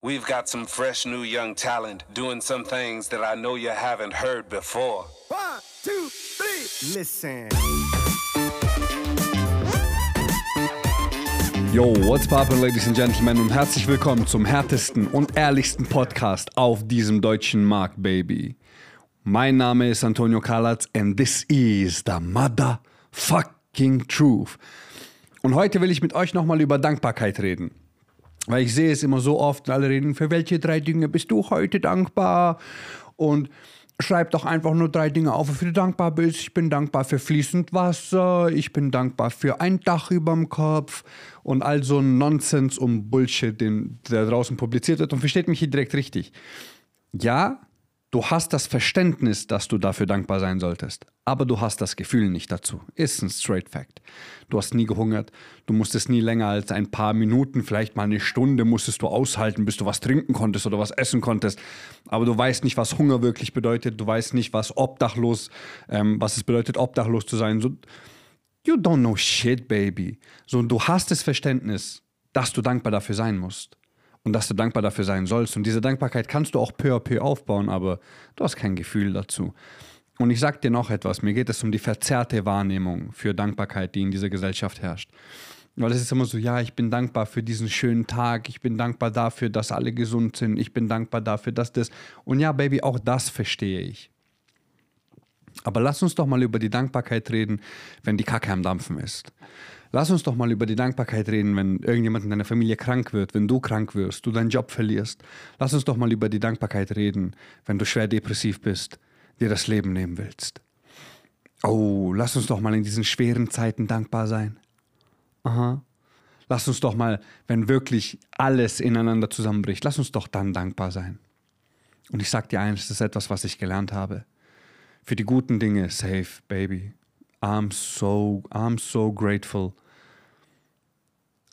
We've got some fresh new young talent doing some things that I know you haven't heard before. One, two, three. Listen. Yo, what's poppin', ladies and gentlemen, und herzlich willkommen zum härtesten und ehrlichsten Podcast auf diesem deutschen Markt, baby. Mein Name ist Antonio Kalatz and this is the motherfucking truth. Und heute will ich mit euch nochmal über Dankbarkeit reden. Weil ich sehe es immer so oft, alle reden, für welche drei Dinge bist du heute dankbar? Und schreib doch einfach nur drei Dinge auf, wofür du dankbar bist. Ich bin dankbar für fließend Wasser, ich bin dankbar für ein Dach über dem Kopf und all so ein Nonsens und Bullshit, den, der draußen publiziert wird. Und versteht mich hier direkt richtig. Ja, Du hast das Verständnis, dass du dafür dankbar sein solltest, aber du hast das Gefühl nicht dazu. Ist ein straight fact. Du hast nie gehungert, du musstest nie länger als ein paar Minuten, vielleicht mal eine Stunde musstest du aushalten, bis du was trinken konntest oder was essen konntest. Aber du weißt nicht, was Hunger wirklich bedeutet, du weißt nicht, was obdachlos, ähm, was es bedeutet, obdachlos zu sein. So, you don't know shit, baby. So, du hast das Verständnis, dass du dankbar dafür sein musst und dass du dankbar dafür sein sollst. Und diese Dankbarkeit kannst du auch peu à peu aufbauen, aber du hast kein Gefühl dazu. Und ich sage dir noch etwas, mir geht es um die verzerrte Wahrnehmung für Dankbarkeit, die in dieser Gesellschaft herrscht. Weil es ist immer so, ja, ich bin dankbar für diesen schönen Tag, ich bin dankbar dafür, dass alle gesund sind, ich bin dankbar dafür, dass das. Und ja, Baby, auch das verstehe ich. Aber lass uns doch mal über die Dankbarkeit reden, wenn die Kacke am Dampfen ist. Lass uns doch mal über die Dankbarkeit reden, wenn irgendjemand in deiner Familie krank wird, wenn du krank wirst, du deinen Job verlierst. Lass uns doch mal über die Dankbarkeit reden, wenn du schwer depressiv bist, dir das Leben nehmen willst. Oh, lass uns doch mal in diesen schweren Zeiten dankbar sein. Aha. Lass uns doch mal, wenn wirklich alles ineinander zusammenbricht, lass uns doch dann dankbar sein. Und ich sag dir eins, das ist etwas, was ich gelernt habe. Für die guten Dinge, safe, baby. I'm so, I'm so grateful.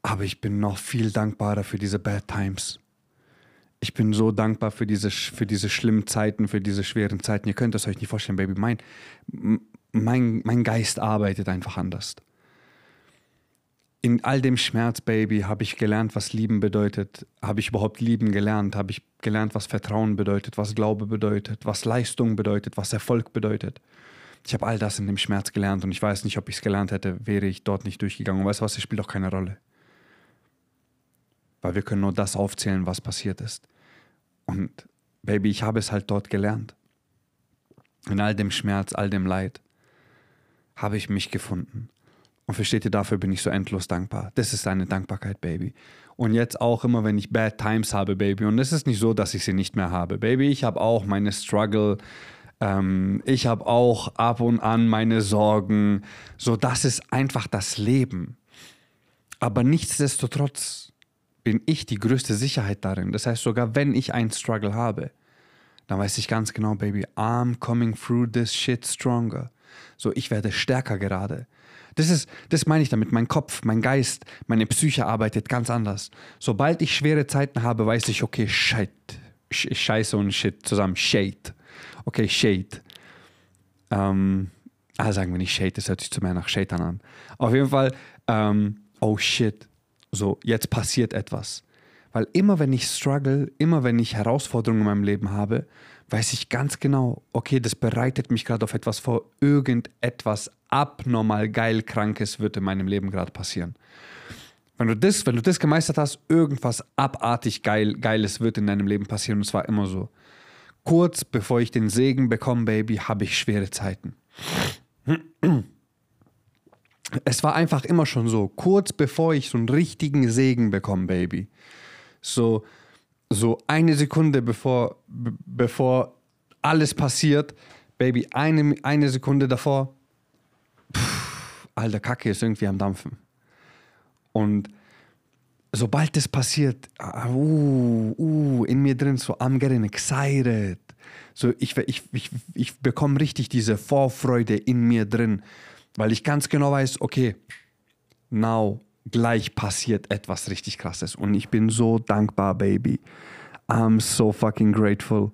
Aber ich bin noch viel dankbarer für diese Bad Times. Ich bin so dankbar für diese, für diese schlimmen Zeiten, für diese schweren Zeiten. Ihr könnt es euch nicht vorstellen, Baby. Mein, mein, mein Geist arbeitet einfach anders. In all dem Schmerz, Baby, habe ich gelernt, was Lieben bedeutet. Habe ich überhaupt Lieben gelernt? Habe ich gelernt, was Vertrauen bedeutet, was Glaube bedeutet, was Leistung bedeutet, was Erfolg bedeutet. Ich habe all das in dem Schmerz gelernt und ich weiß nicht, ob ich es gelernt hätte, wäre ich dort nicht durchgegangen. Und weißt du was, es spielt auch keine Rolle. Weil wir können nur das aufzählen, was passiert ist. Und Baby, ich habe es halt dort gelernt. In all dem Schmerz, all dem Leid habe ich mich gefunden. Und versteht ihr, dafür bin ich so endlos dankbar. Das ist eine Dankbarkeit, Baby. Und jetzt auch immer, wenn ich Bad Times habe, Baby. Und es ist nicht so, dass ich sie nicht mehr habe. Baby, ich habe auch meine Struggle, ähm, ich habe auch ab und an meine Sorgen. So, das ist einfach das Leben. Aber nichtsdestotrotz bin ich die größte Sicherheit darin. Das heißt, sogar wenn ich einen Struggle habe, dann weiß ich ganz genau, Baby, I'm coming through this shit stronger. So, ich werde stärker gerade. Das ist, das meine ich damit. Mein Kopf, mein Geist, meine Psyche arbeitet ganz anders. Sobald ich schwere Zeiten habe, weiß ich, okay, shit, Scheiße und Shit zusammen, Shade okay, Shade. Ähm, ah, sagen wir nicht Shade, das hört sich zu mehr nach Shaitan an. Auf jeden Fall, ähm, oh shit, so, jetzt passiert etwas. Weil immer wenn ich struggle, immer wenn ich Herausforderungen in meinem Leben habe, weiß ich ganz genau, okay, das bereitet mich gerade auf etwas vor, irgendetwas abnormal geil Krankes wird in meinem Leben gerade passieren. Wenn du das, wenn du das gemeistert hast, irgendwas abartig geil, Geiles wird in deinem Leben passieren und zwar immer so. Kurz bevor ich den Segen bekomme, Baby, habe ich schwere Zeiten. Es war einfach immer schon so, kurz bevor ich so einen richtigen Segen bekomme, Baby. So, so eine Sekunde bevor, bevor alles passiert, Baby, eine, eine Sekunde davor, pff, alter Kacke ist irgendwie am Dampfen. Und sobald das passiert, uh, uh, in mir drin so, I'm getting excited. So, ich, ich, ich, ich bekomme richtig diese Vorfreude in mir drin, weil ich ganz genau weiß, okay, now, gleich passiert etwas richtig krasses. Und ich bin so dankbar, Baby. I'm so fucking grateful.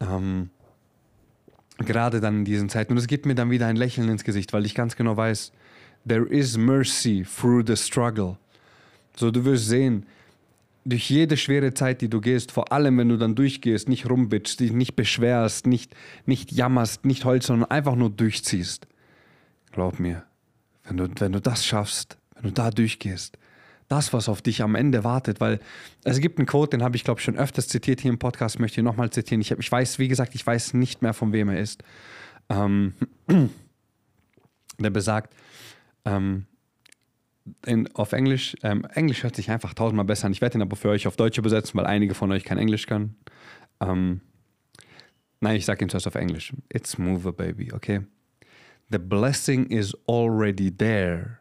Ähm, gerade dann in diesen Zeiten. Und es gibt mir dann wieder ein Lächeln ins Gesicht, weil ich ganz genau weiß, there is mercy through the struggle. So, du wirst sehen, durch jede schwere Zeit, die du gehst, vor allem wenn du dann durchgehst, nicht rumbitschst, dich nicht beschwerst, nicht, nicht jammerst, nicht heulst, sondern einfach nur durchziehst. Glaub mir, wenn du, wenn du das schaffst, wenn du da durchgehst, das, was auf dich am Ende wartet, weil es gibt einen Quote, den habe ich, glaube ich, schon öfters zitiert hier im Podcast, möchte ich nochmal zitieren. Ich, hab, ich weiß, wie gesagt, ich weiß nicht mehr, von wem er ist. Ähm, der besagt, ähm, in, auf Englisch, ähm, Englisch hört sich einfach tausendmal besser an. Ich werde ihn aber für euch auf Deutsch übersetzen, weil einige von euch kein Englisch können. Ähm, nein, ich sage ihn zuerst auf Englisch. It's mover, baby, okay? The blessing is already there,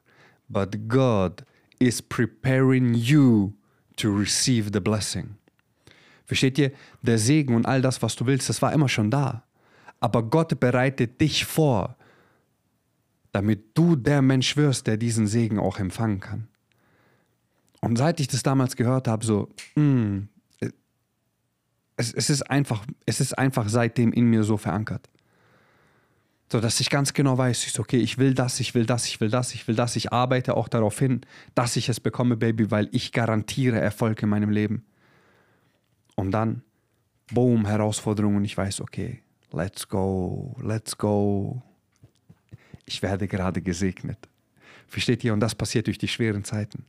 but God is preparing you to receive the blessing. Versteht ihr? Der Segen und all das, was du willst, das war immer schon da. Aber Gott bereitet dich vor, damit du der Mensch wirst, der diesen Segen auch empfangen kann. Und seit ich das damals gehört habe, so, mm, es, es, ist einfach, es ist einfach seitdem in mir so verankert. So dass ich ganz genau weiß, ich so, okay, ich will das, ich will das, ich will das, ich will das. Ich arbeite auch darauf hin, dass ich es bekomme, Baby, weil ich garantiere Erfolg in meinem Leben. Und dann, boom, Herausforderung und ich weiß, okay, let's go, let's go. Ich werde gerade gesegnet. Versteht ihr? Und das passiert durch die schweren Zeiten.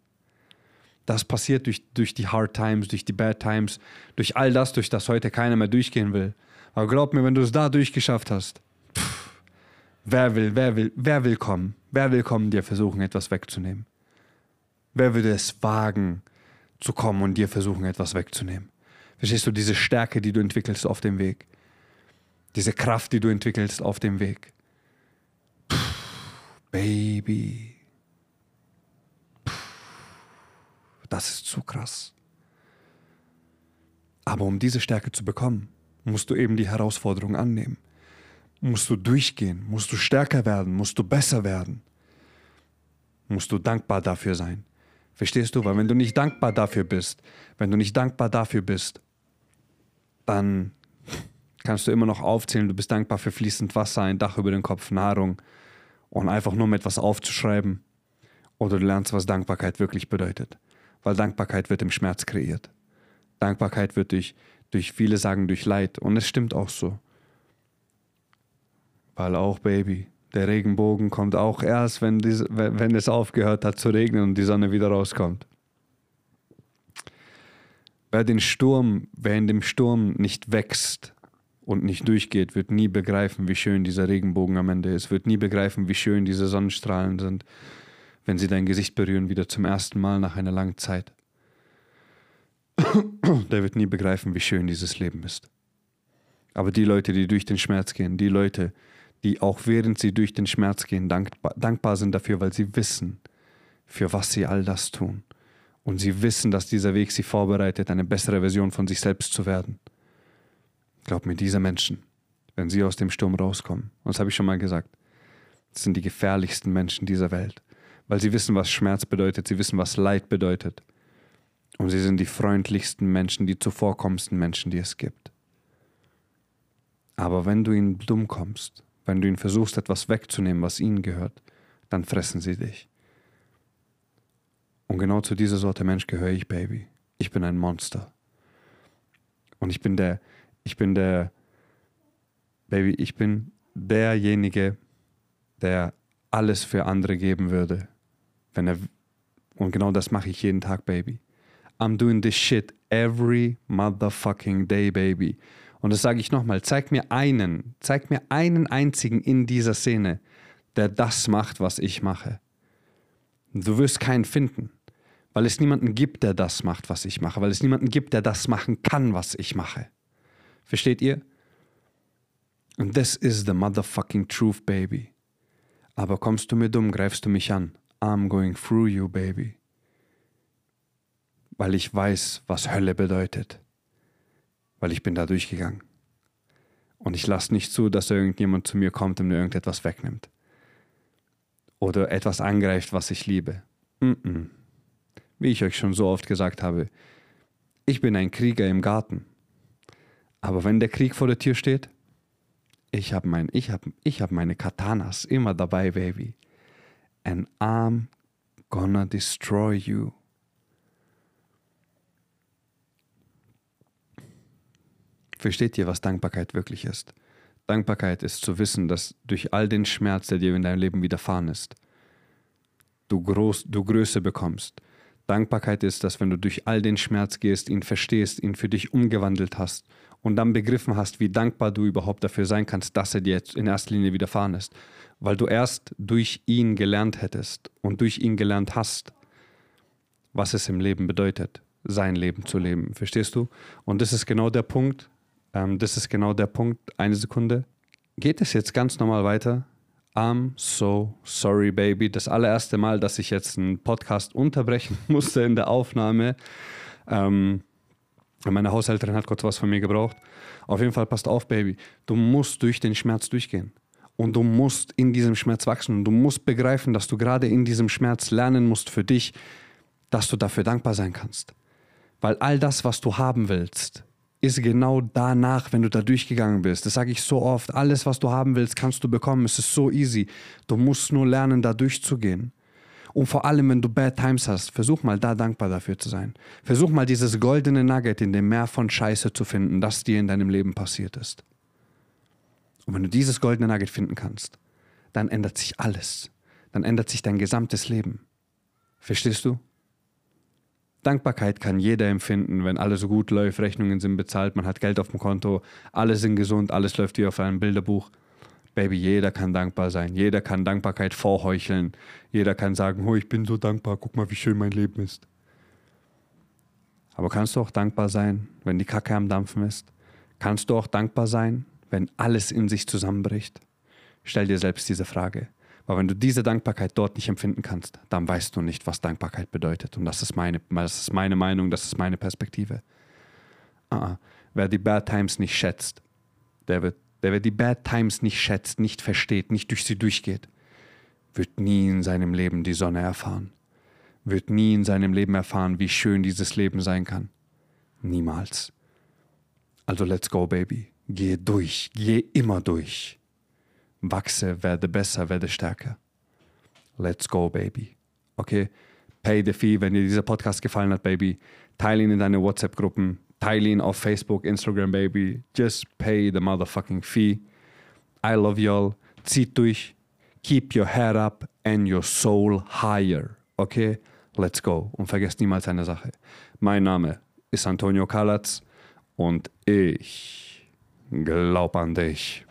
Das passiert durch, durch die Hard Times, durch die Bad Times, durch all das, durch das heute keiner mehr durchgehen will. Aber glaub mir, wenn du es da durchgeschafft hast, pff, wer will, wer will, wer will kommen? Wer will kommen, dir versuchen, etwas wegzunehmen? Wer würde es wagen, zu kommen und dir versuchen, etwas wegzunehmen? Verstehst du diese Stärke, die du entwickelst auf dem Weg? Diese Kraft, die du entwickelst auf dem Weg? Baby. Puh, das ist zu krass. Aber um diese Stärke zu bekommen, musst du eben die Herausforderung annehmen. Musst du durchgehen, musst du stärker werden, musst du besser werden. Musst du dankbar dafür sein. Verstehst du? Weil wenn du nicht dankbar dafür bist, wenn du nicht dankbar dafür bist, dann kannst du immer noch aufzählen, du bist dankbar für fließend Wasser, ein Dach über den Kopf, Nahrung und einfach nur mit etwas aufzuschreiben. Oder du lernst, was Dankbarkeit wirklich bedeutet. Weil Dankbarkeit wird im Schmerz kreiert. Dankbarkeit wird durch, durch viele sagen durch Leid. Und es stimmt auch so. Weil auch, Baby, der Regenbogen kommt auch erst, wenn, diese, wenn es aufgehört hat zu regnen und die Sonne wieder rauskommt. Wer den Sturm, wer in dem Sturm nicht wächst und nicht durchgeht, wird nie begreifen, wie schön dieser Regenbogen am Ende ist, wird nie begreifen, wie schön diese Sonnenstrahlen sind, wenn sie dein Gesicht berühren, wieder zum ersten Mal nach einer langen Zeit. Der wird nie begreifen, wie schön dieses Leben ist. Aber die Leute, die durch den Schmerz gehen, die Leute, die auch während sie durch den Schmerz gehen, dankbar, sind dafür, weil sie wissen, für was sie all das tun und sie wissen, dass dieser Weg sie vorbereitet, eine bessere Version von sich selbst zu werden. Glaub mir, diese Menschen, wenn sie aus dem Sturm rauskommen, und das habe ich schon mal gesagt, das sind die gefährlichsten Menschen dieser Welt, weil sie wissen, was Schmerz bedeutet, sie wissen, was Leid bedeutet. Und sie sind die freundlichsten Menschen, die zuvorkommendsten Menschen, die es gibt. Aber wenn du ihnen dumm kommst, wenn du ihnen versuchst, etwas wegzunehmen, was ihnen gehört, dann fressen sie dich. Und genau zu dieser Sorte Mensch gehöre ich, Baby. Ich bin ein Monster. Und ich bin der, ich bin der, Baby, ich bin derjenige, der alles für andere geben würde, wenn er, und genau das mache ich jeden Tag, Baby. I'm doing this shit every motherfucking day, baby. Und das sage ich nochmal, zeig mir einen, zeig mir einen einzigen in dieser Szene, der das macht, was ich mache. Du wirst keinen finden weil es niemanden gibt, der das macht, was ich mache, weil es niemanden gibt, der das machen kann, was ich mache. Versteht ihr? Und this is the motherfucking truth, baby. Aber kommst du mir dumm, greifst du mich an. I'm going through you, baby. Weil ich weiß, was Hölle bedeutet. Weil ich bin da durchgegangen. Und ich lasse nicht zu, dass irgendjemand zu mir kommt und mir irgendetwas wegnimmt. Oder etwas angreift, was ich liebe. Mm -mm. Wie ich euch schon so oft gesagt habe, ich bin ein Krieger im Garten. Aber wenn der Krieg vor der Tür steht, ich habe mein, ich hab, ich hab meine Katanas immer dabei, Baby. And I'm gonna destroy you. Versteht ihr, was Dankbarkeit wirklich ist? Dankbarkeit ist zu wissen, dass durch all den Schmerz, der dir in deinem Leben widerfahren ist, du, groß, du Größe bekommst. Dankbarkeit ist, dass wenn du durch all den Schmerz gehst, ihn verstehst, ihn für dich umgewandelt hast und dann begriffen hast, wie dankbar du überhaupt dafür sein kannst, dass er dir jetzt in erster Linie widerfahren ist. Weil du erst durch ihn gelernt hättest und durch ihn gelernt hast, was es im Leben bedeutet, sein Leben zu leben. Verstehst du? Und das ist genau der Punkt. Ähm, das ist genau der Punkt. Eine Sekunde. Geht es jetzt ganz normal weiter? I'm so sorry, baby. Das allererste Mal, dass ich jetzt einen Podcast unterbrechen musste in der Aufnahme. Ähm, meine Haushälterin hat kurz was von mir gebraucht. Auf jeden Fall passt auf, Baby. Du musst durch den Schmerz durchgehen. Und du musst in diesem Schmerz wachsen. Und du musst begreifen, dass du gerade in diesem Schmerz lernen musst für dich, dass du dafür dankbar sein kannst. Weil all das, was du haben willst, ist genau danach, wenn du da durchgegangen bist. Das sage ich so oft. Alles, was du haben willst, kannst du bekommen. Es ist so easy. Du musst nur lernen, da durchzugehen. Und vor allem, wenn du Bad Times hast, versuch mal da dankbar dafür zu sein. Versuch mal dieses goldene Nugget in dem Meer von Scheiße zu finden, das dir in deinem Leben passiert ist. Und wenn du dieses goldene Nugget finden kannst, dann ändert sich alles. Dann ändert sich dein gesamtes Leben. Verstehst du? Dankbarkeit kann jeder empfinden, wenn alles gut läuft, Rechnungen sind bezahlt, man hat Geld auf dem Konto, alle sind gesund, alles läuft wie auf einem Bilderbuch. Baby, jeder kann dankbar sein, jeder kann Dankbarkeit vorheucheln, jeder kann sagen, oh, ich bin so dankbar, guck mal, wie schön mein Leben ist. Aber kannst du auch dankbar sein, wenn die Kacke am Dampfen ist? Kannst du auch dankbar sein, wenn alles in sich zusammenbricht? Stell dir selbst diese Frage. Weil wenn du diese Dankbarkeit dort nicht empfinden kannst, dann weißt du nicht, was Dankbarkeit bedeutet. Und das ist meine, das ist meine Meinung, das ist meine Perspektive. Uh -uh. Wer die Bad Times nicht schätzt, der wird, der wer die Bad Times nicht schätzt, nicht versteht, nicht durch sie durchgeht, wird nie in seinem Leben die Sonne erfahren. Wird nie in seinem Leben erfahren, wie schön dieses Leben sein kann. Niemals. Also let's go, Baby. Gehe durch. Gehe immer durch. Wachse, werde besser, werde stärker. Let's go, Baby. Okay? Pay the fee, wenn dir dieser Podcast gefallen hat, Baby. Teile ihn in deine WhatsApp-Gruppen. Teile ihn auf Facebook, Instagram, Baby. Just pay the motherfucking fee. I love y'all. Zieht durch. Keep your head up and your soul higher. Okay? Let's go. Und vergesst niemals eine Sache. Mein Name ist Antonio Kalatz und ich glaub an dich.